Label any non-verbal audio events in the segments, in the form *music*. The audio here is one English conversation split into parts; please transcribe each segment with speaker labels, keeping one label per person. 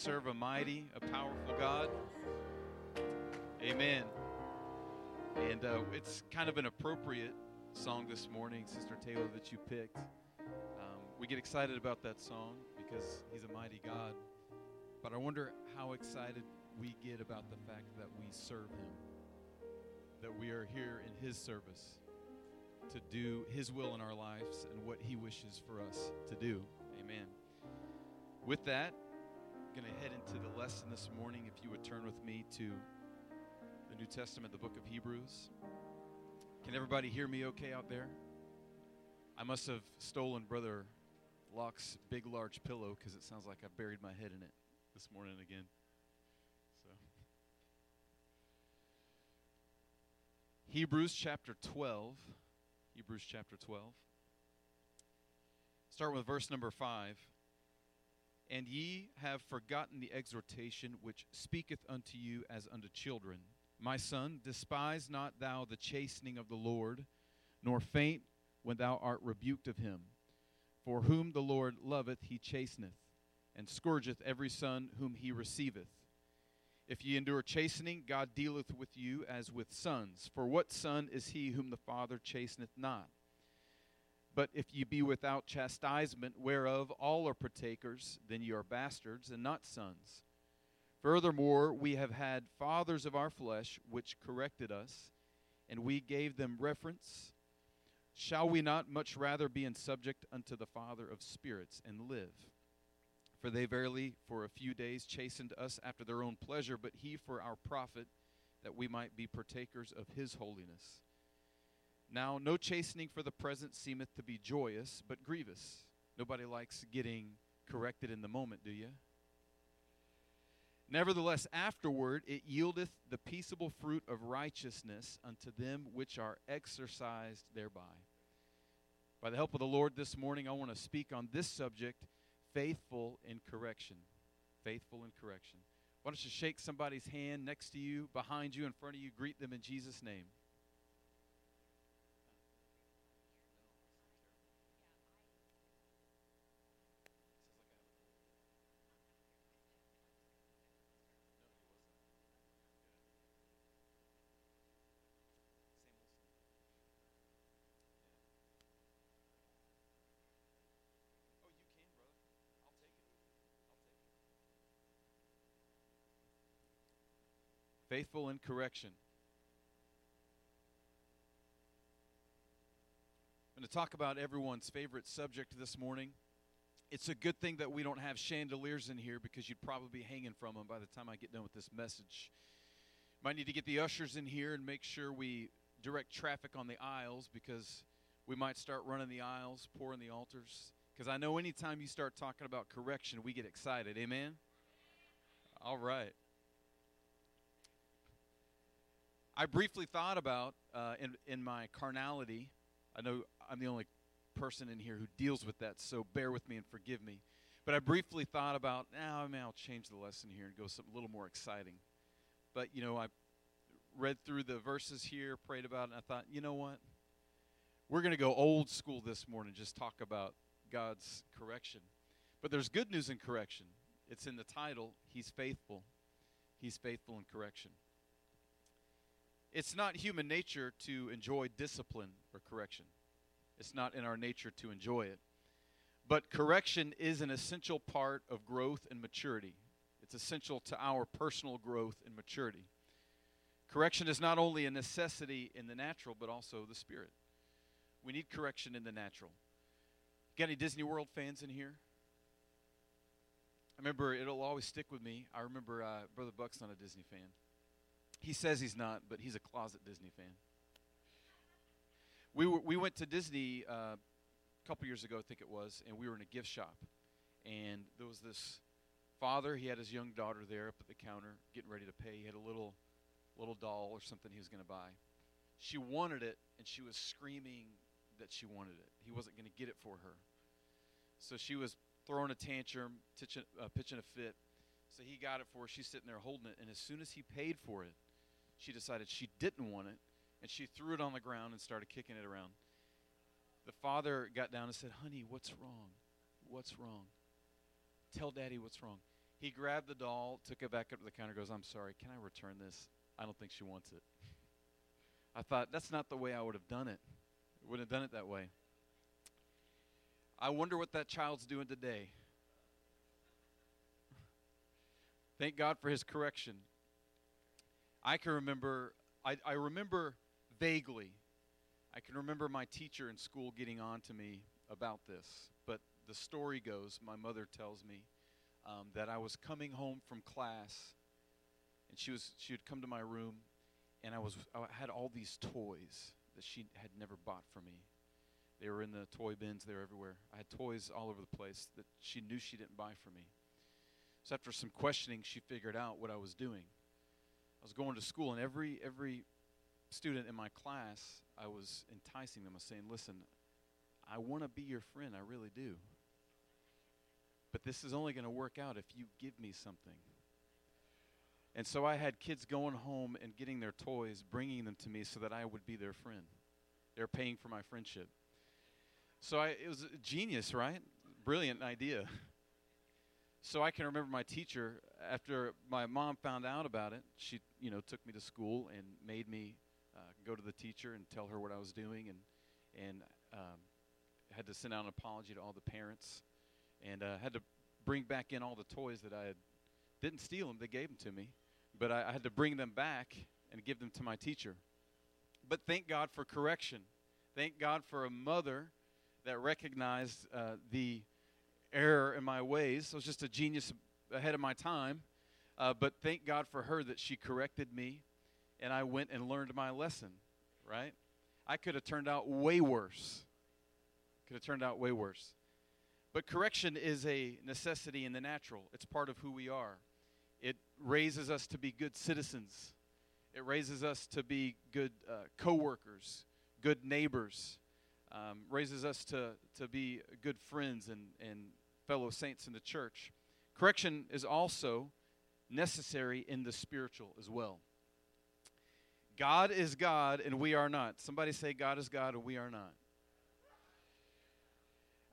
Speaker 1: serve a mighty, a powerful God. Amen. And uh, it's kind of an appropriate song this morning, Sister Taylor, that you picked. Um, we get excited about that song because He's a mighty God. But I wonder how excited we get about the fact that we serve Him, that we are here in His service to do His will in our lives and what He wishes for us to do. Amen. With that, going to head into the lesson this morning. If you would turn with me to the New Testament, the book of Hebrews. Can everybody hear me okay out there? I must have stolen Brother Locke's big, large pillow because it sounds like I buried my head in it this morning again. So, Hebrews chapter 12. Hebrews chapter 12. Start with verse number 5. And ye have forgotten the exhortation which speaketh unto you as unto children. My son, despise not thou the chastening of the Lord, nor faint when thou art rebuked of him. For whom the Lord loveth, he chasteneth, and scourgeth every son whom he receiveth. If ye endure chastening, God dealeth with you as with sons. For what son is he whom the Father chasteneth not? But if ye be without chastisement, whereof all are partakers, then ye are bastards and not sons. Furthermore, we have had fathers of our flesh which corrected us, and we gave them reference. Shall we not much rather be in subject unto the Father of spirits and live? For they verily for a few days chastened us after their own pleasure, but he for our profit, that we might be partakers of his holiness. Now, no chastening for the present seemeth to be joyous, but grievous. Nobody likes getting corrected in the moment, do you? Nevertheless, afterward it yieldeth the peaceable fruit of righteousness unto them which are exercised thereby. By the help of the Lord this morning, I want to speak on this subject faithful in correction. Faithful in correction. Why don't you shake somebody's hand next to you, behind you, in front of you, greet them in Jesus' name. Faithful in correction. I'm going to talk about everyone's favorite subject this morning. It's a good thing that we don't have chandeliers in here because you'd probably be hanging from them by the time I get done with this message. Might need to get the ushers in here and make sure we direct traffic on the aisles because we might start running the aisles, pouring the altars. Because I know anytime you start talking about correction, we get excited. Amen? All right. I briefly thought about uh, in in my carnality. I know I'm the only person in here who deals with that, so bear with me and forgive me. But I briefly thought about now. I mean, I'll change the lesson here and go something a little more exciting. But you know, I read through the verses here, prayed about it, and I thought, you know what? We're going to go old school this morning, just talk about God's correction. But there's good news in correction. It's in the title. He's faithful. He's faithful in correction. It's not human nature to enjoy discipline or correction. It's not in our nature to enjoy it. But correction is an essential part of growth and maturity. It's essential to our personal growth and maturity. Correction is not only a necessity in the natural, but also the spirit. We need correction in the natural. Got any Disney World fans in here? I remember it'll always stick with me. I remember uh, Brother Buck's not a Disney fan. He says he's not, but he's a closet Disney fan. We, were, we went to Disney uh, a couple years ago, I think it was, and we were in a gift shop. And there was this father, he had his young daughter there up at the counter getting ready to pay. He had a little, little doll or something he was going to buy. She wanted it, and she was screaming that she wanted it. He wasn't going to get it for her. So she was throwing a tantrum, pitching, uh, pitching a fit. So he got it for her. She's sitting there holding it. And as soon as he paid for it, she decided she didn't want it, and she threw it on the ground and started kicking it around. The father got down and said, Honey, what's wrong? What's wrong? Tell daddy what's wrong. He grabbed the doll, took it back up to the counter, goes, I'm sorry, can I return this? I don't think she wants it. *laughs* I thought, that's not the way I would have done it. I wouldn't have done it that way. I wonder what that child's doing today. *laughs* Thank God for his correction. I can remember, I, I remember vaguely, I can remember my teacher in school getting on to me about this. But the story goes, my mother tells me, um, that I was coming home from class, and she was she would come to my room, and I was I had all these toys that she had never bought for me. They were in the toy bins, they were everywhere. I had toys all over the place that she knew she didn't buy for me. So after some questioning, she figured out what I was doing. I was going to school, and every every student in my class, I was enticing them. I was saying, "Listen, I want to be your friend. I really do. But this is only going to work out if you give me something." And so I had kids going home and getting their toys, bringing them to me so that I would be their friend. They're paying for my friendship. So I, it was genius, right? Brilliant idea. *laughs* So I can remember my teacher after my mom found out about it. She, you know, took me to school and made me uh, go to the teacher and tell her what I was doing, and and um, had to send out an apology to all the parents, and uh, had to bring back in all the toys that I had didn't steal them; they gave them to me, but I, I had to bring them back and give them to my teacher. But thank God for correction. Thank God for a mother that recognized uh, the error in my ways. I was just a genius ahead of my time. Uh, but thank God for her that she corrected me and I went and learned my lesson, right? I could have turned out way worse. Could have turned out way worse. But correction is a necessity in the natural, it's part of who we are. It raises us to be good citizens, it raises us to be good uh, co workers, good neighbors, um, raises us to, to be good friends and, and fellow saints in the church. Correction is also necessary in the spiritual as well. God is God and we are not. Somebody say, God is God and we are not.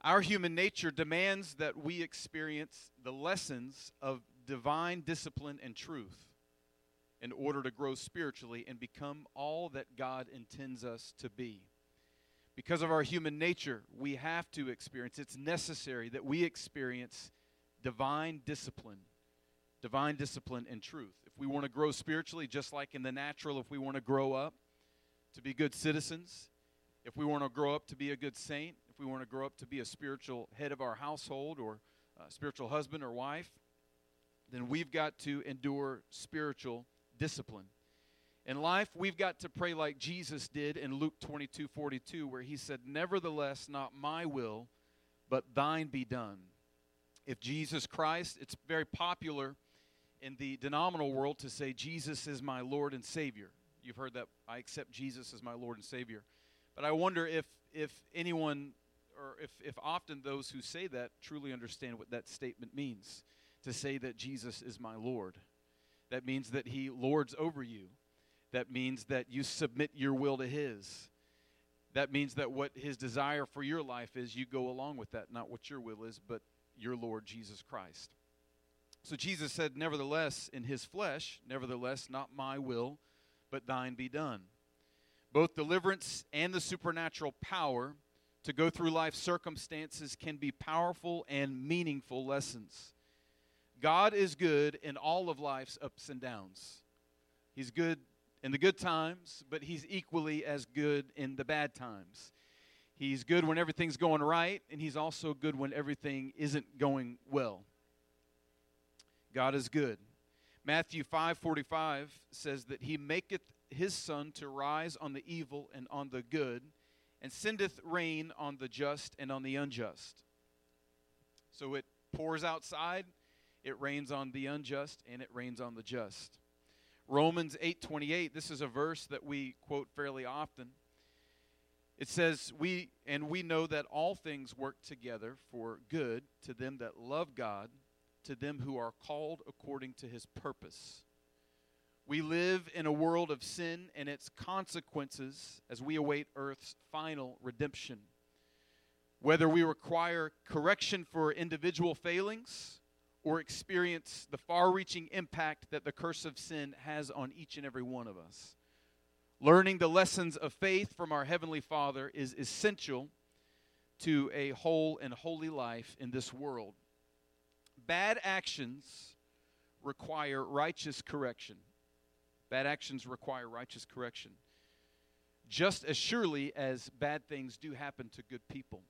Speaker 1: Our human nature demands that we experience the lessons of divine discipline and truth in order to grow spiritually and become all that God intends us to be. Because of our human nature, we have to experience, it's necessary that we experience divine discipline, divine discipline and truth. If we want to grow spiritually, just like in the natural, if we want to grow up to be good citizens, if we want to grow up to be a good saint, if we want to grow up to be a spiritual head of our household or spiritual husband or wife, then we've got to endure spiritual discipline. In life, we've got to pray like Jesus did in Luke 22 42, where he said, Nevertheless, not my will, but thine be done. If Jesus Christ, it's very popular in the denominational world to say, Jesus is my Lord and Savior. You've heard that I accept Jesus as my Lord and Savior. But I wonder if, if anyone, or if, if often those who say that truly understand what that statement means to say that Jesus is my Lord. That means that he lords over you that means that you submit your will to His. That means that what His desire for your life is, you go along with that, not what your will is, but your Lord Jesus Christ. So Jesus said, Nevertheless, in His flesh, nevertheless, not my will, but thine be done. Both deliverance and the supernatural power to go through life circumstances can be powerful and meaningful lessons. God is good in all of life's ups and downs. He's good in the good times, but he's equally as good in the bad times. He's good when everything's going right, and he's also good when everything isn't going well. God is good. Matthew 5:45 says that he maketh his sun to rise on the evil and on the good, and sendeth rain on the just and on the unjust. So it pours outside, it rains on the unjust, and it rains on the just. Romans 8:28, this is a verse that we quote fairly often. It says, "We and we know that all things work together for good to them that love God, to them who are called according to his purpose." We live in a world of sin and its consequences as we await earth's final redemption. Whether we require correction for individual failings or experience the far reaching impact that the curse of sin has on each and every one of us. Learning the lessons of faith from our Heavenly Father is essential to a whole and holy life in this world. Bad actions require righteous correction. Bad actions require righteous correction. Just as surely as bad things do happen to good people.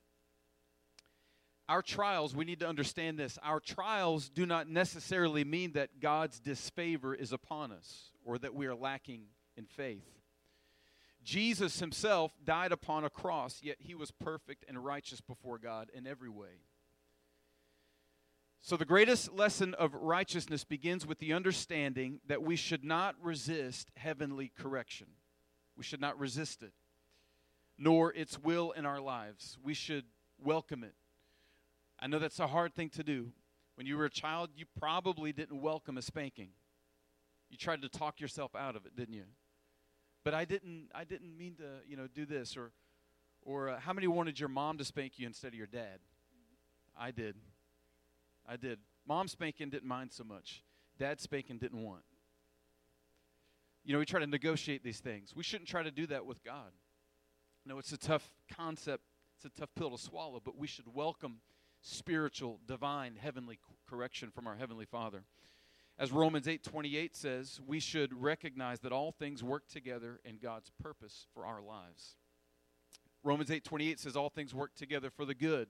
Speaker 1: Our trials, we need to understand this. Our trials do not necessarily mean that God's disfavor is upon us or that we are lacking in faith. Jesus himself died upon a cross, yet he was perfect and righteous before God in every way. So, the greatest lesson of righteousness begins with the understanding that we should not resist heavenly correction. We should not resist it, nor its will in our lives. We should welcome it. I know that's a hard thing to do. When you were a child, you probably didn't welcome a spanking. You tried to talk yourself out of it, didn't you? But I didn't. I didn't mean to, you know, do this or, or uh, how many wanted your mom to spank you instead of your dad? I did. I did. Mom spanking didn't mind so much. Dad spanking didn't want. You know, we try to negotiate these things. We shouldn't try to do that with God. No, it's a tough concept. It's a tough pill to swallow, but we should welcome spiritual, divine, heavenly correction from our heavenly Father. As Romans 8:28 says, we should recognize that all things work together in God's purpose for our lives. Romans 8:28 says all things work together for the good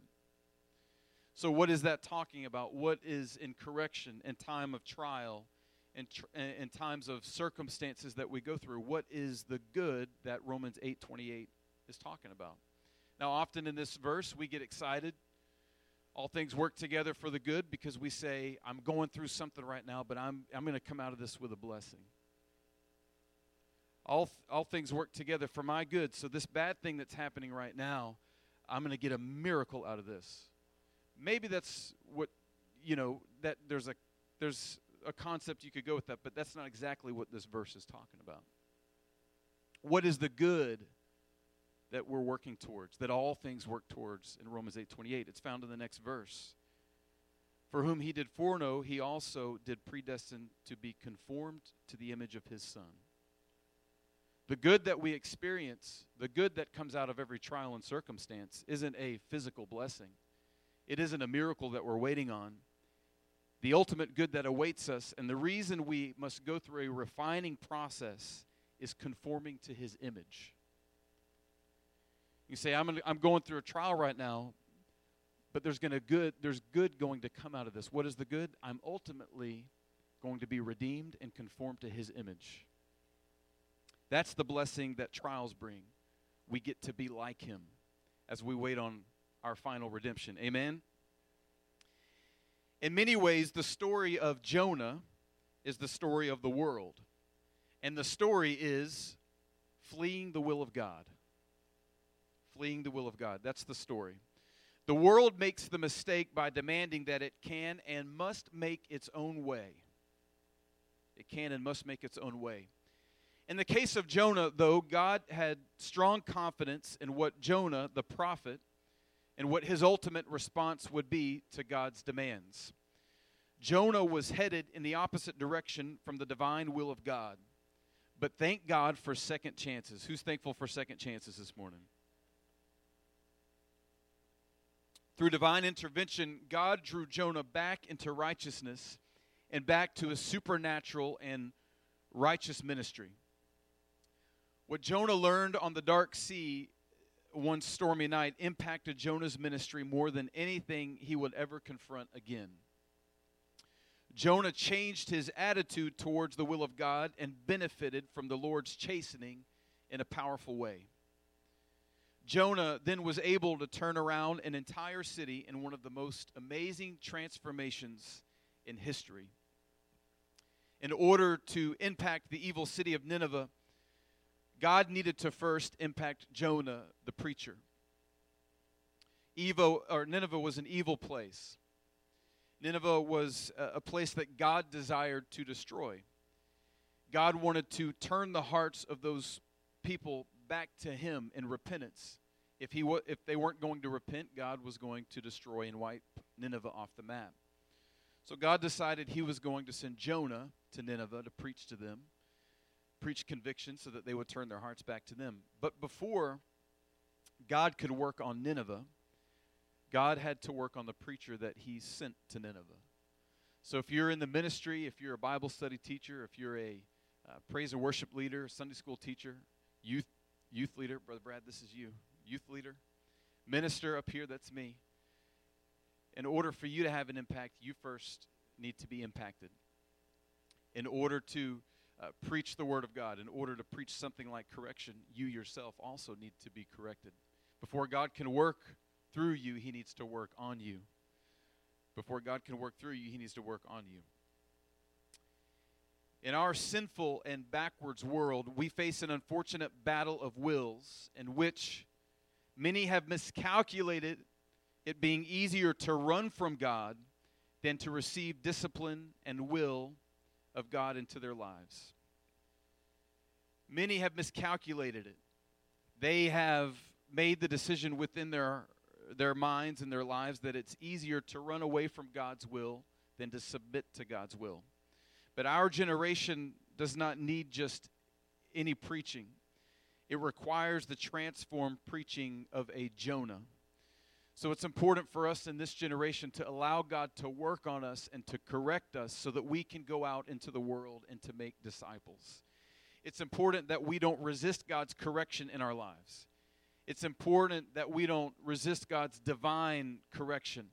Speaker 1: so, what is that talking about? What is in correction in time of trial and tr- in times of circumstances that we go through? What is the good that Romans 8:28 is talking about? Now, often in this verse, we get excited. All things work together for the good because we say, I'm going through something right now, but I'm, I'm going to come out of this with a blessing. All, all things work together for my good. So, this bad thing that's happening right now, I'm going to get a miracle out of this maybe that's what you know that there's a there's a concept you could go with that but that's not exactly what this verse is talking about what is the good that we're working towards that all things work towards in romans 8.28 it's found in the next verse for whom he did foreknow he also did predestine to be conformed to the image of his son the good that we experience the good that comes out of every trial and circumstance isn't a physical blessing it isn't a miracle that we're waiting on. The ultimate good that awaits us, and the reason we must go through a refining process is conforming to his image. You say, I'm, gonna, I'm going through a trial right now, but there's, gonna good, there's good going to come out of this. What is the good? I'm ultimately going to be redeemed and conformed to his image. That's the blessing that trials bring. We get to be like him as we wait on our final redemption. Amen? In many ways, the story of Jonah is the story of the world. And the story is fleeing the will of God. Fleeing the will of God. That's the story. The world makes the mistake by demanding that it can and must make its own way. It can and must make its own way. In the case of Jonah, though, God had strong confidence in what Jonah, the prophet, and what his ultimate response would be to God's demands. Jonah was headed in the opposite direction from the divine will of God. But thank God for second chances. Who's thankful for second chances this morning? Through divine intervention, God drew Jonah back into righteousness and back to a supernatural and righteous ministry. What Jonah learned on the dark sea one stormy night impacted Jonah's ministry more than anything he would ever confront again. Jonah changed his attitude towards the will of God and benefited from the Lord's chastening in a powerful way. Jonah then was able to turn around an entire city in one of the most amazing transformations in history. In order to impact the evil city of Nineveh, God needed to first impact Jonah, the preacher. Evo, or Nineveh was an evil place. Nineveh was uh, a place that God desired to destroy. God wanted to turn the hearts of those people back to Him in repentance. If, he w- if they weren't going to repent, God was going to destroy and wipe Nineveh off the map. So God decided he was going to send Jonah to Nineveh to preach to them, preach conviction so that they would turn their hearts back to them. But before God could work on Nineveh, God had to work on the preacher that he sent to Nineveh. So if you're in the ministry, if you're a Bible study teacher, if you're a uh, praise and worship leader, Sunday school teacher, youth youth leader, brother Brad, this is you. Youth leader, minister up here, that's me. In order for you to have an impact, you first need to be impacted. In order to uh, preach the word of God, in order to preach something like correction, you yourself also need to be corrected. Before God can work through you, he needs to work on you. Before God can work through you, he needs to work on you. In our sinful and backwards world, we face an unfortunate battle of wills in which many have miscalculated it being easier to run from God than to receive discipline and will of God into their lives. Many have miscalculated it. They have made the decision within their, their minds and their lives that it's easier to run away from God's will than to submit to God's will. But our generation does not need just any preaching, it requires the transformed preaching of a Jonah. So it's important for us in this generation to allow God to work on us and to correct us so that we can go out into the world and to make disciples. It's important that we don't resist God's correction in our lives. It's important that we don't resist God's divine correction.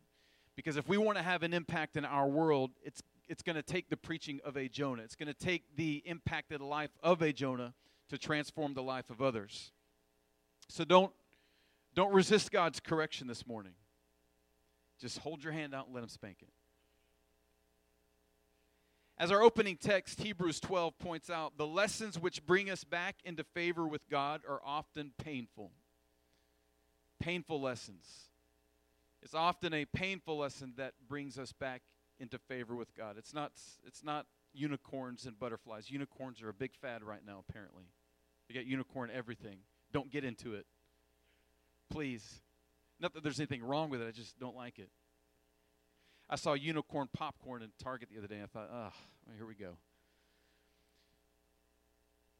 Speaker 1: Because if we want to have an impact in our world, it's it's going to take the preaching of a Jonah. It's going to take the impacted life of a Jonah to transform the life of others. So don't don't resist God's correction this morning. Just hold your hand out and let him spank it. As our opening text, Hebrews 12, points out, the lessons which bring us back into favor with God are often painful. Painful lessons. It's often a painful lesson that brings us back into favor with God. It's not it's not unicorns and butterflies. Unicorns are a big fad right now apparently. You get unicorn everything. Don't get into it. Please. Not that there's anything wrong with it, I just don't like it. I saw unicorn popcorn in Target the other day. And I thought, oh, here we go.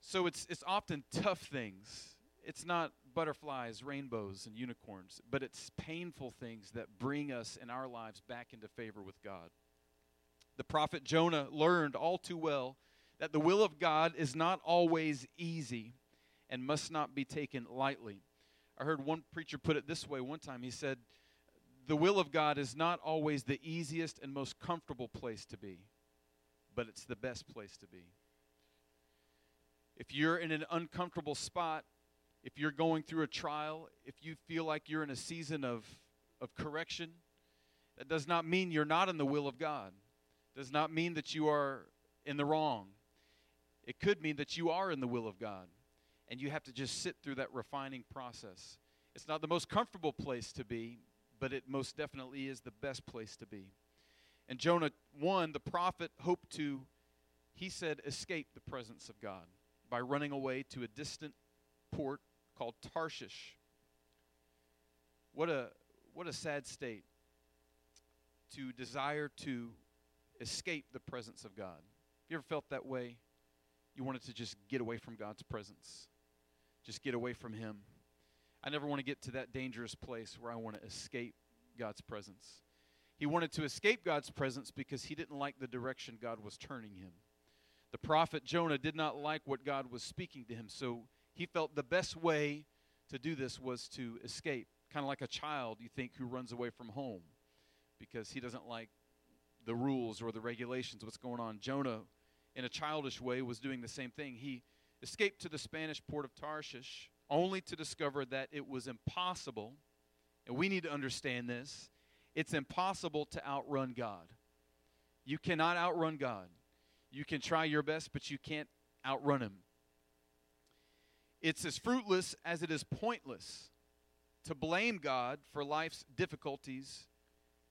Speaker 1: So it's it's often tough things. It's not butterflies, rainbows, and unicorns, but it's painful things that bring us in our lives back into favor with God. The prophet Jonah learned all too well that the will of God is not always easy and must not be taken lightly. I heard one preacher put it this way one time. He said, The will of God is not always the easiest and most comfortable place to be, but it's the best place to be. If you're in an uncomfortable spot, if you're going through a trial, if you feel like you're in a season of, of correction, that does not mean you're not in the will of God does not mean that you are in the wrong. It could mean that you are in the will of God, and you have to just sit through that refining process. It's not the most comfortable place to be, but it most definitely is the best place to be. And Jonah 1, the prophet hoped to, he said, escape the presence of God by running away to a distant port called Tarshish. What a, what a sad state to desire to escape the presence of God. Have you ever felt that way? You wanted to just get away from God's presence, just get away from Him. I never want to get to that dangerous place where I want to escape God's presence. He wanted to escape God's presence because he didn't like the direction God was turning him. The prophet Jonah did not like what God was speaking to him, so he felt the best way to do this was to escape. Kind of like a child, you think, who runs away from home because he doesn't like the rules or the regulations, what's going on. Jonah, in a childish way, was doing the same thing. He escaped to the Spanish port of Tarshish only to discover that it was impossible, and we need to understand this it's impossible to outrun God. You cannot outrun God. You can try your best, but you can't outrun Him. It's as fruitless as it is pointless to blame God for life's difficulties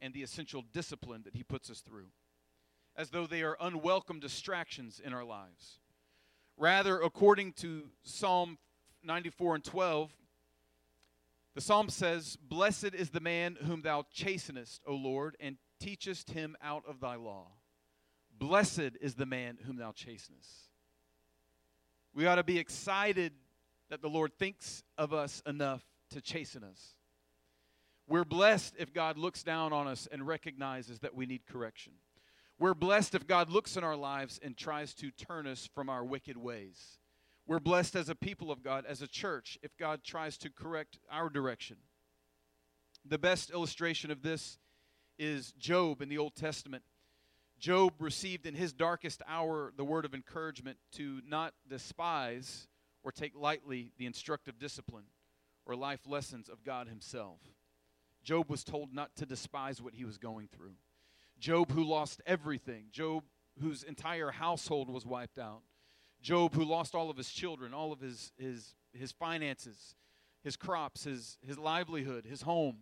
Speaker 1: and the essential discipline that He puts us through, as though they are unwelcome distractions in our lives. Rather, according to Psalm 94 and 12, the psalm says, Blessed is the man whom thou chastenest, O Lord, and teachest him out of thy law. Blessed is the man whom thou chastenest. We ought to be excited that the Lord thinks of us enough to chasten us. We're blessed if God looks down on us and recognizes that we need correction. We're blessed if God looks in our lives and tries to turn us from our wicked ways. We're blessed as a people of God, as a church, if God tries to correct our direction. The best illustration of this is Job in the Old Testament. Job received in his darkest hour the word of encouragement to not despise or take lightly the instructive discipline or life lessons of God Himself. Job was told not to despise what he was going through. Job, who lost everything, Job, whose entire household was wiped out, Job, who lost all of his children, all of his, his, his finances, his crops, his, his livelihood, his home.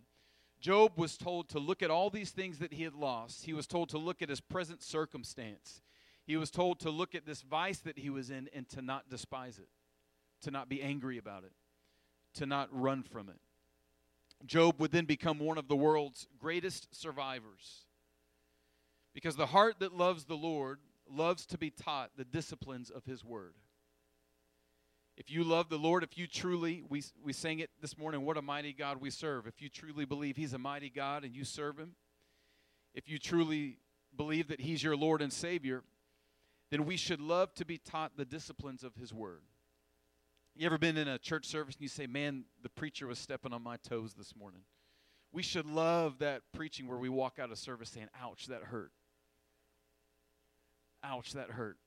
Speaker 1: Job was told to look at all these things that he had lost. He was told to look at his present circumstance. He was told to look at this vice that he was in and to not despise it, to not be angry about it, to not run from it. Job would then become one of the world's greatest survivors. Because the heart that loves the Lord loves to be taught the disciplines of his word. If you love the Lord, if you truly, we, we sang it this morning, what a mighty God we serve. If you truly believe he's a mighty God and you serve him, if you truly believe that he's your Lord and Savior, then we should love to be taught the disciplines of his word. You ever been in a church service and you say, man, the preacher was stepping on my toes this morning? We should love that preaching where we walk out of service saying, ouch, that hurt. Ouch, that hurt.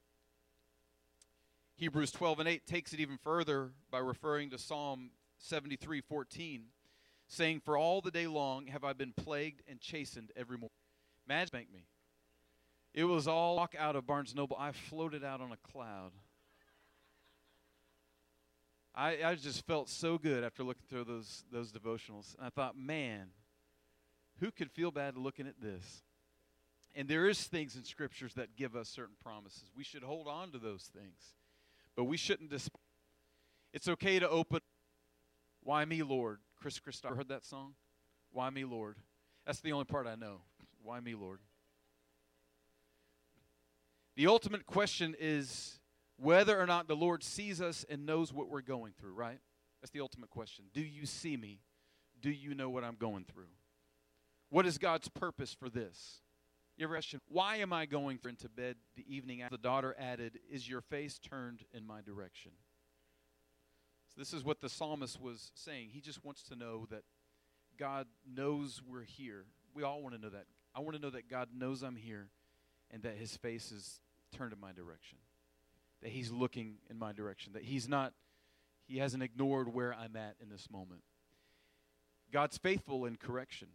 Speaker 1: Hebrews 12 and 8 takes it even further by referring to Psalm 73 14, saying, For all the day long have I been plagued and chastened every morning. Imagine me. It was all walk out of Barnes Noble. I floated out on a cloud. I, I just felt so good after looking through those, those devotionals. And I thought, man, who could feel bad looking at this? And there is things in scriptures that give us certain promises. We should hold on to those things. But we shouldn't despise. It's okay to open Why Me Lord? Kris Kristofferson heard that song? Why Me Lord? That's the only part I know. Why me Lord? The ultimate question is whether or not the Lord sees us and knows what we're going through, right? That's the ultimate question. Do you see me? Do you know what I'm going through? What is God's purpose for this? You ever question, why am I going into bed the evening after the daughter added, Is your face turned in my direction? So this is what the psalmist was saying. He just wants to know that God knows we're here. We all want to know that. I want to know that God knows I'm here and that his face is turned in my direction that he's looking in my direction, that he's not, he hasn't ignored where I'm at in this moment. God's faithful in correction.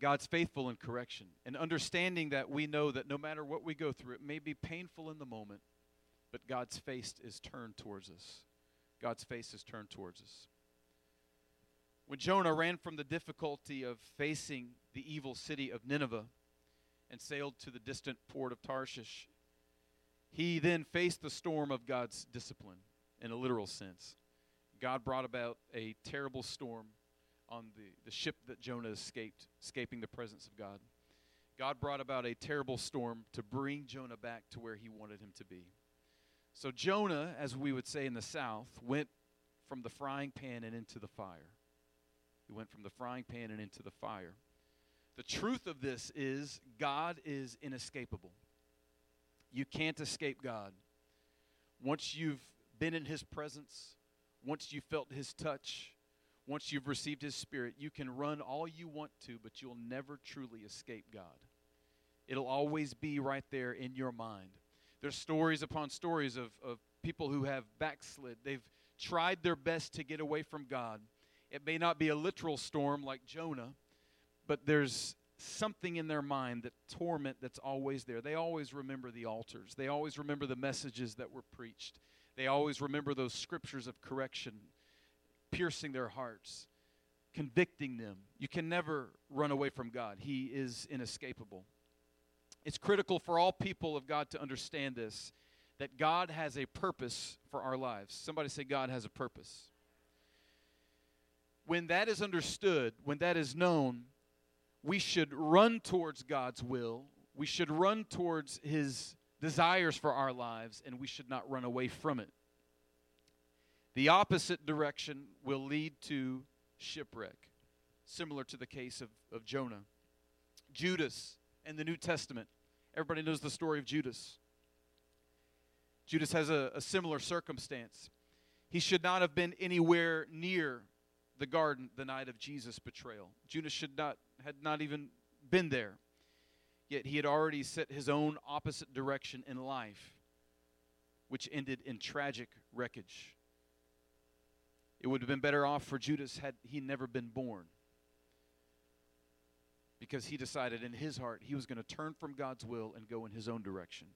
Speaker 1: God's faithful in correction. And understanding that we know that no matter what we go through, it may be painful in the moment, but God's face is turned towards us. God's face is turned towards us. When Jonah ran from the difficulty of facing the evil city of Nineveh and sailed to the distant port of Tarshish, he then faced the storm of God's discipline in a literal sense. God brought about a terrible storm on the, the ship that Jonah escaped, escaping the presence of God. God brought about a terrible storm to bring Jonah back to where he wanted him to be. So Jonah, as we would say in the South, went from the frying pan and into the fire. He went from the frying pan and into the fire. The truth of this is God is inescapable. You can't escape God. Once you've been in His presence, once you've felt His touch, once you've received His Spirit, you can run all you want to, but you'll never truly escape God. It'll always be right there in your mind. There's stories upon stories of, of people who have backslid. They've tried their best to get away from God. It may not be a literal storm like Jonah, but there's something in their mind that torment that's always there. They always remember the altars. They always remember the messages that were preached. They always remember those scriptures of correction piercing their hearts, convicting them. You can never run away from God. He is inescapable. It's critical for all people of God to understand this that God has a purpose for our lives. Somebody say God has a purpose. When that is understood, when that is known, we should run towards God's will, we should run towards His desires for our lives, and we should not run away from it. The opposite direction will lead to shipwreck, similar to the case of, of Jonah. Judas and the New Testament. Everybody knows the story of Judas. Judas has a, a similar circumstance. He should not have been anywhere near the garden the night of Jesus' betrayal. Judas should not had not even been there. Yet he had already set his own opposite direction in life, which ended in tragic wreckage. It would have been better off for Judas had he never been born. Because he decided in his heart he was going to turn from God's will and go in his own direction.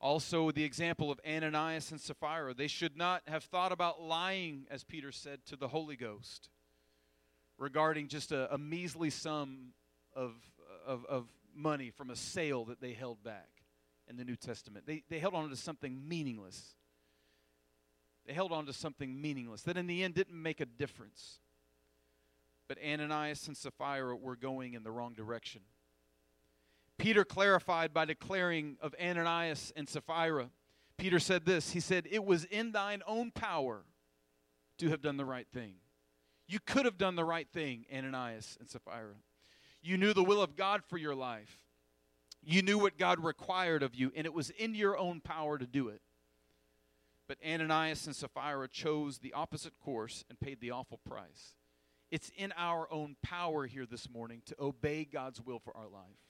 Speaker 1: Also, the example of Ananias and Sapphira. They should not have thought about lying, as Peter said, to the Holy Ghost regarding just a, a measly sum of, of, of money from a sale that they held back in the New Testament. They, they held on to something meaningless. They held on to something meaningless that in the end didn't make a difference. But Ananias and Sapphira were going in the wrong direction. Peter clarified by declaring of Ananias and Sapphira. Peter said this He said, It was in thine own power to have done the right thing. You could have done the right thing, Ananias and Sapphira. You knew the will of God for your life. You knew what God required of you, and it was in your own power to do it. But Ananias and Sapphira chose the opposite course and paid the awful price. It's in our own power here this morning to obey God's will for our life.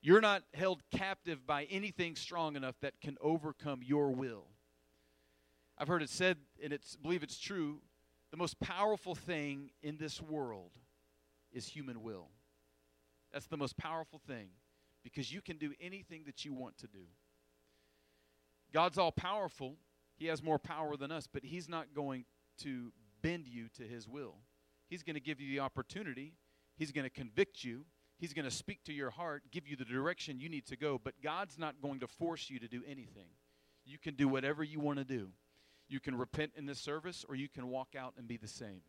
Speaker 1: You're not held captive by anything strong enough that can overcome your will. I've heard it said, and it's believe it's true, the most powerful thing in this world is human will. That's the most powerful thing because you can do anything that you want to do. God's all powerful. He has more power than us, but He's not going to bend you to His will. He's going to give you the opportunity, He's going to convict you, He's going to speak to your heart, give you the direction you need to go, but God's not going to force you to do anything. You can do whatever you want to do. You can repent in this service, or you can walk out and be the same.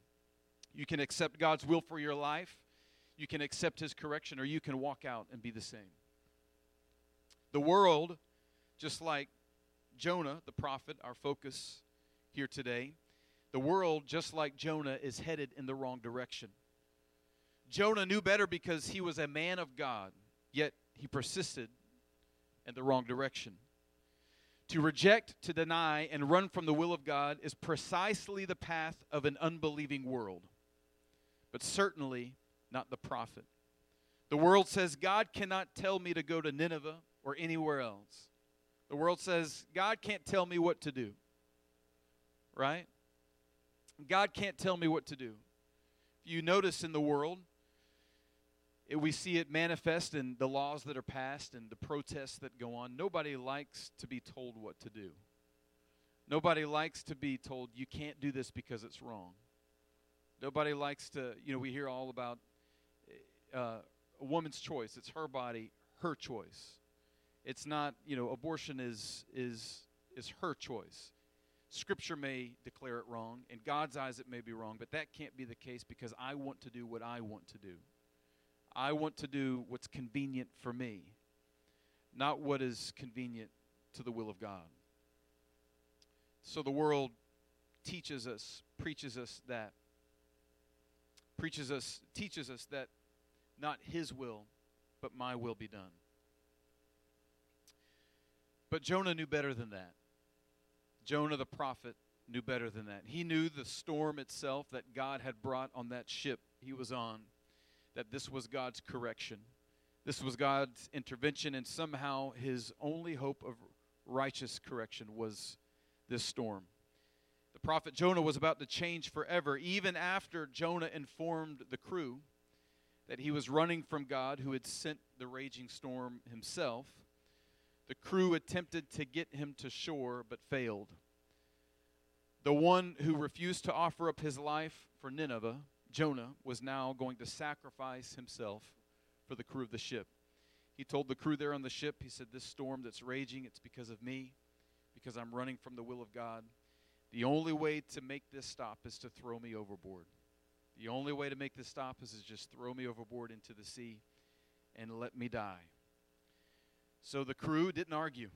Speaker 1: You can accept God's will for your life, you can accept His correction, or you can walk out and be the same. The world, just like Jonah, the prophet, our focus here today, the world, just like Jonah, is headed in the wrong direction. Jonah knew better because he was a man of God, yet he persisted in the wrong direction. To reject, to deny, and run from the will of God is precisely the path of an unbelieving world, but certainly not the prophet. The world says, God cannot tell me to go to Nineveh or anywhere else. The world says, God can't tell me what to do. Right? God can't tell me what to do. If you notice in the world, it, we see it manifest in the laws that are passed and the protests that go on. Nobody likes to be told what to do. Nobody likes to be told you can't do this because it's wrong. Nobody likes to, you know, we hear all about uh, a woman's choice. It's her body, her choice. It's not, you know, abortion is is is her choice. Scripture may declare it wrong. In God's eyes, it may be wrong, but that can't be the case because I want to do what I want to do. I want to do what's convenient for me, not what is convenient to the will of God. So the world teaches us, preaches us that, preaches us, teaches us that not His will, but my will be done. But Jonah knew better than that. Jonah the prophet knew better than that. He knew the storm itself that God had brought on that ship he was on, that this was God's correction. This was God's intervention, and somehow his only hope of righteous correction was this storm. The prophet Jonah was about to change forever, even after Jonah informed the crew that he was running from God who had sent the raging storm himself the crew attempted to get him to shore but failed. The one who refused to offer up his life for Nineveh, Jonah, was now going to sacrifice himself for the crew of the ship. He told the crew there on the ship, he said, This storm that's raging, it's because of me, because I'm running from the will of God. The only way to make this stop is to throw me overboard. The only way to make this stop is to just throw me overboard into the sea and let me die. So the crew didn't argue.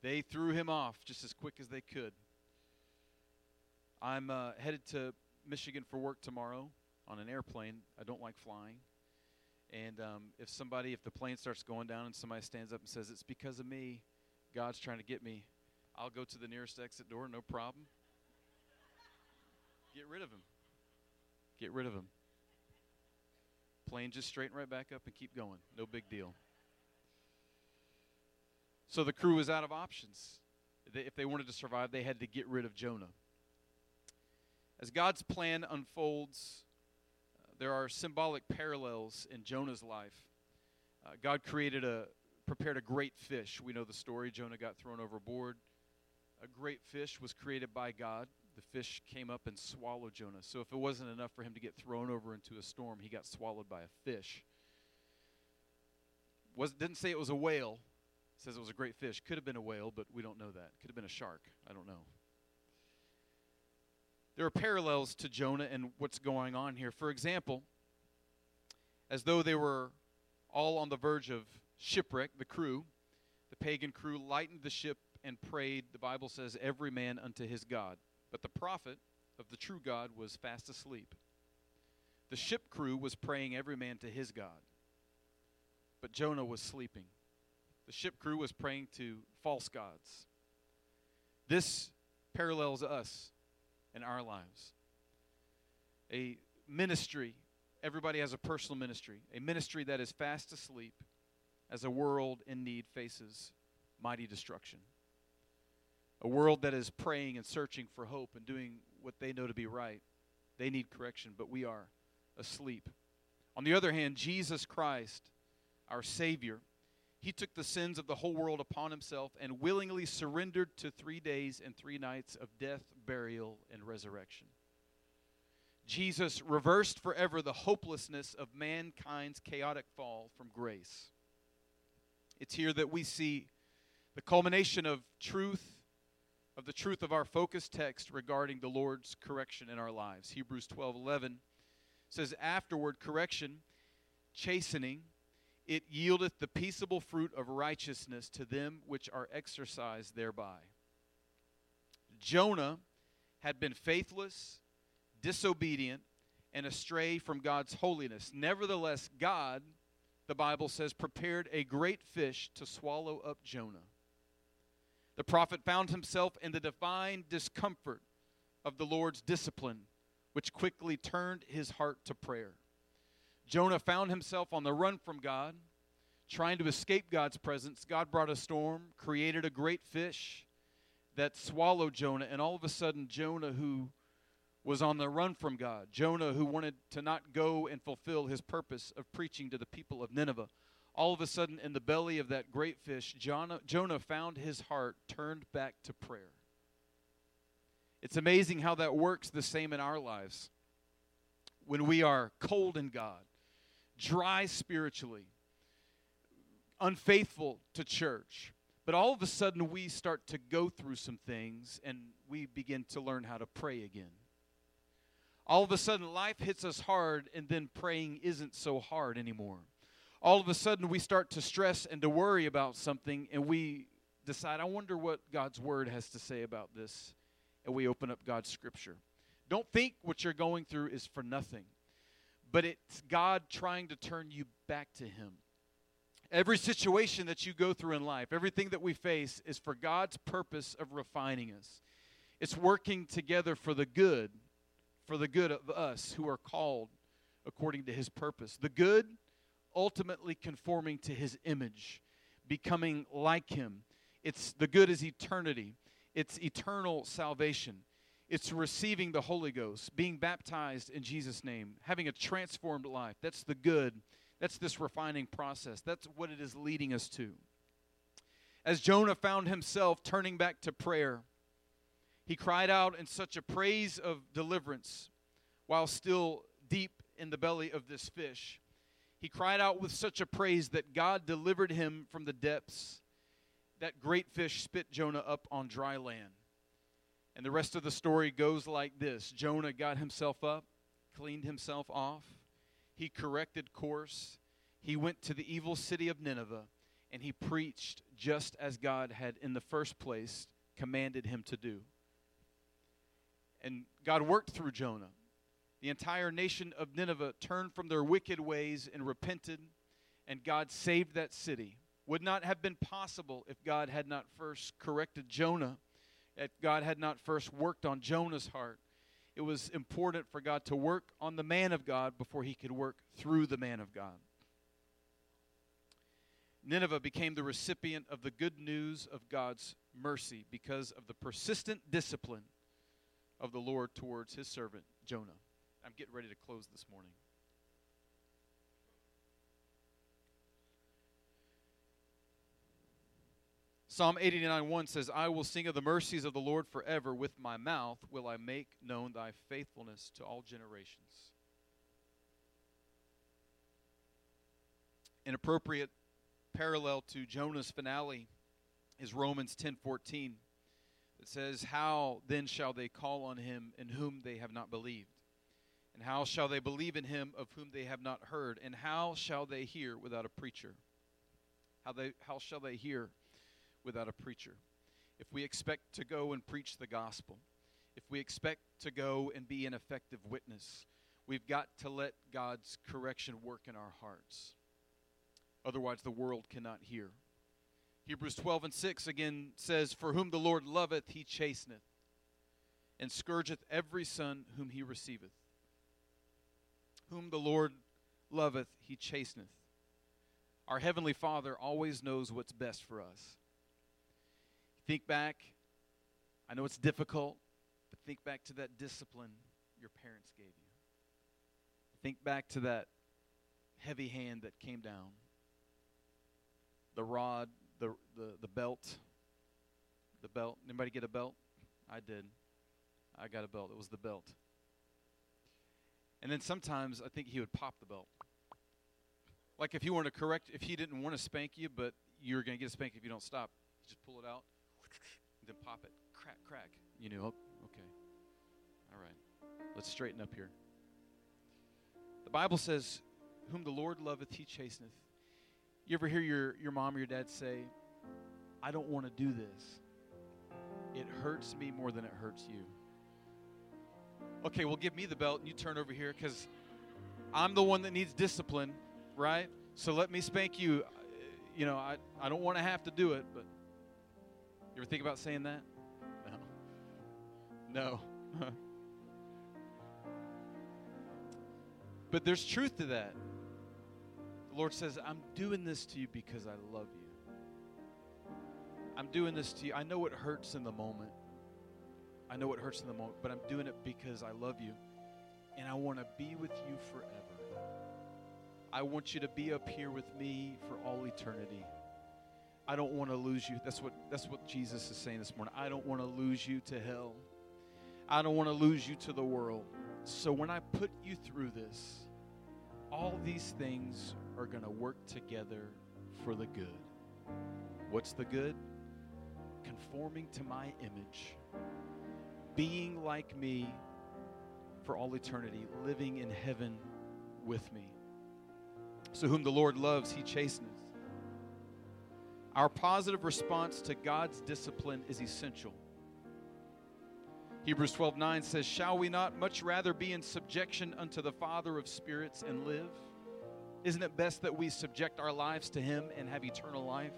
Speaker 1: They threw him off just as quick as they could. I'm uh, headed to Michigan for work tomorrow on an airplane. I don't like flying. And um, if somebody, if the plane starts going down and somebody stands up and says, It's because of me, God's trying to get me, I'll go to the nearest exit door, no problem. Get rid of him. Get rid of him. Plane just straighten right back up and keep going. No big deal. So the crew was out of options. If they wanted to survive, they had to get rid of Jonah. As God's plan unfolds, uh, there are symbolic parallels in Jonah's life. Uh, God created a prepared a great fish. We know the story. Jonah got thrown overboard. A great fish was created by God. The fish came up and swallowed Jonah. So if it wasn't enough for him to get thrown over into a storm, he got swallowed by a fish. Was didn't say it was a whale. It says it was a great fish. Could have been a whale, but we don't know that. Could have been a shark. I don't know there are parallels to Jonah and what's going on here. For example, as though they were all on the verge of shipwreck, the crew, the pagan crew, lightened the ship and prayed, the Bible says, every man unto his God. But the prophet of the true God was fast asleep. The ship crew was praying every man to his God. But Jonah was sleeping. The ship crew was praying to false gods. This parallels us in our lives. A ministry, everybody has a personal ministry, a ministry that is fast asleep as a world in need faces mighty destruction. A world that is praying and searching for hope and doing what they know to be right. They need correction, but we are asleep. On the other hand, Jesus Christ, our Savior, he took the sins of the whole world upon himself and willingly surrendered to three days and three nights of death, burial, and resurrection. Jesus reversed forever the hopelessness of mankind's chaotic fall from grace. It's here that we see the culmination of truth, of the truth of our focus text regarding the Lord's correction in our lives. Hebrews 12 11 says, Afterward, correction, chastening, it yieldeth the peaceable fruit of righteousness to them which are exercised thereby. Jonah had been faithless, disobedient, and astray from God's holiness. Nevertheless, God, the Bible says, prepared a great fish to swallow up Jonah. The prophet found himself in the divine discomfort of the Lord's discipline, which quickly turned his heart to prayer. Jonah found himself on the run from God, trying to escape God's presence. God brought a storm, created a great fish that swallowed Jonah, and all of a sudden, Jonah, who was on the run from God, Jonah, who wanted to not go and fulfill his purpose of preaching to the people of Nineveh, all of a sudden, in the belly of that great fish, Jonah, Jonah found his heart turned back to prayer. It's amazing how that works the same in our lives. When we are cold in God, dry spiritually, unfaithful to church. But all of a sudden, we start to go through some things and we begin to learn how to pray again. All of a sudden, life hits us hard, and then praying isn't so hard anymore. All of a sudden, we start to stress and to worry about something, and we decide, I wonder what God's Word has to say about this. And we open up God's Scripture. Don't think what you're going through is for nothing but it's God trying to turn you back to Him. Every situation that you go through in life, everything that we face, is for God's purpose of refining us. It's working together for the good, for the good of us who are called according to His purpose. The good, ultimately conforming to His image, becoming like Him. It's the good is eternity, it's eternal salvation. It's receiving the Holy Ghost, being baptized in Jesus' name, having a transformed life. That's the good. That's this refining process. That's what it is leading us to. As Jonah found himself turning back to prayer, he cried out in such a praise of deliverance while still deep in the belly of this fish. He cried out with such a praise that God delivered him from the depths. That great fish spit Jonah up on dry land. And the rest of the story goes like this Jonah got himself up, cleaned himself off, he corrected course, he went to the evil city of Nineveh, and he preached just as God had in the first place commanded him to do. And God worked through Jonah. The entire nation of Nineveh turned from their wicked ways and repented, and God saved that city. Would not have been possible if God had not first corrected Jonah that God had not first worked on Jonah's heart. It was important for God to work on the man of God before he could work through the man of God. Nineveh became the recipient of the good news of God's mercy because of the persistent discipline of the Lord towards his servant Jonah. I'm getting ready to close this morning. Psalm 89 1 says, I will sing of the mercies of the Lord forever. With my mouth will I make known thy faithfulness to all generations. An appropriate parallel to Jonah's finale is Romans 10:14. It says, "How then shall they call on him in whom they have not believed? And how shall they believe in him of whom they have not heard? And how shall they hear without a preacher? How they how shall they hear without a preacher. If we expect to go and preach the gospel, if we expect to go and be an effective witness, we've got to let God's correction work in our hearts. Otherwise, the world cannot hear. Hebrews 12 and 6 again says, For whom the Lord loveth, he chasteneth, and scourgeth every son whom he receiveth. Whom the Lord loveth, he chasteneth. Our Heavenly Father always knows what's best for us. Think back. I know it's difficult, but think back to that discipline your parents gave you. Think back to that heavy hand that came down, the rod, the, the, the belt. The belt. Anybody get a belt? I did. I got a belt. It was the belt. And then sometimes I think he would pop the belt. Like if you want to correct, if he didn't want to spank you, but you're going to get a spank if you don't stop, just pull it out then pop it, crack, crack. You know, oh, okay. All right. Let's straighten up here. The Bible says, Whom the Lord loveth, he chasteneth. You ever hear your, your mom or your dad say, I don't want to do this? It hurts me more than it hurts you. Okay, well, give me the belt and you turn over here because I'm the one that needs discipline, right? So let me spank you. Uh, you know, I, I don't want to have to do it, but you ever think about saying that? No. No. *laughs* but there's truth to that. The Lord says, I'm doing this to you because I love you. I'm doing this to you. I know it hurts in the moment. I know it hurts in the moment, but I'm doing it because I love you. And I want to be with you forever. I want you to be up here with me for all eternity. I don't want to lose you. That's what, that's what Jesus is saying this morning. I don't want to lose you to hell. I don't want to lose you to the world. So when I put you through this, all these things are going to work together for the good. What's the good? Conforming to my image, being like me for all eternity, living in heaven with me. So, whom the Lord loves, he chasteneth our positive response to God's discipline is essential. Hebrews 12 9 says, Shall we not much rather be in subjection unto the Father of spirits and live? Isn't it best that we subject our lives to Him and have eternal life?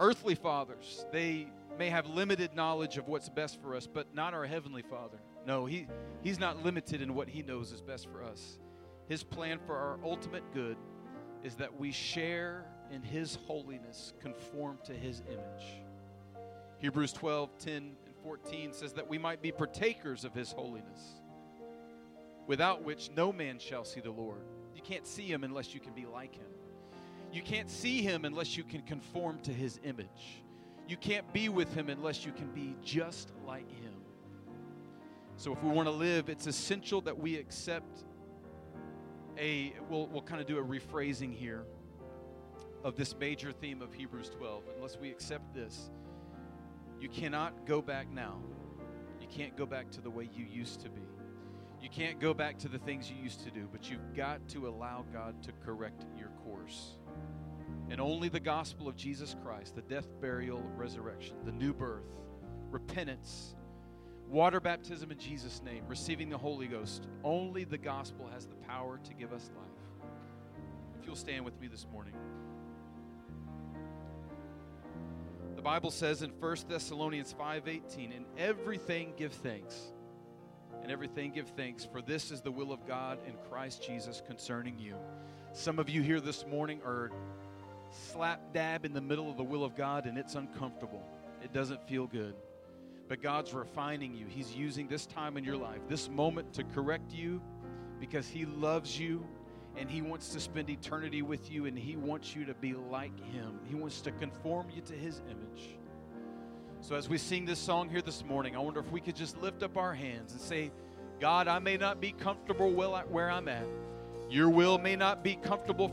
Speaker 1: Earthly fathers, they may have limited knowledge of what's best for us, but not our Heavenly Father. No, he, He's not limited in what He knows is best for us. His plan for our ultimate good is that we share in his holiness conform to his image. Hebrews 12, 10, and 14 says that we might be partakers of his holiness, without which no man shall see the Lord. You can't see him unless you can be like him. You can't see him unless you can conform to his image. You can't be with him unless you can be just like him. So if we want to live, it's essential that we accept a, we'll, we'll kind of do a rephrasing here of this major theme of Hebrews 12, unless we accept this, You cannot go back now. You can't go back to the way you used to be. You can't go back to the things you used to do, but you've got to allow God to correct your course. And only the gospel of Jesus Christ, the death, burial, resurrection, the new birth, repentance, water baptism in Jesus' name, receiving the Holy Ghost, only the gospel has the power to give us life. If you'll stand with me this morning. The Bible says in 1 Thessalonians 5:18, "In everything give thanks." And everything give thanks, for this is the will of God in Christ Jesus concerning you. Some of you here this morning are slap dab in the middle of the will of God and it's uncomfortable. It doesn't feel good. But God's refining you. He's using this time in your life, this moment to correct you because He loves you and He wants to spend eternity with you and He wants you to be like Him. He wants to conform you to His image. So, as we sing this song here this morning, I wonder if we could just lift up our hands and say, God, I may not be comfortable where I'm at. Your will may not be comfortable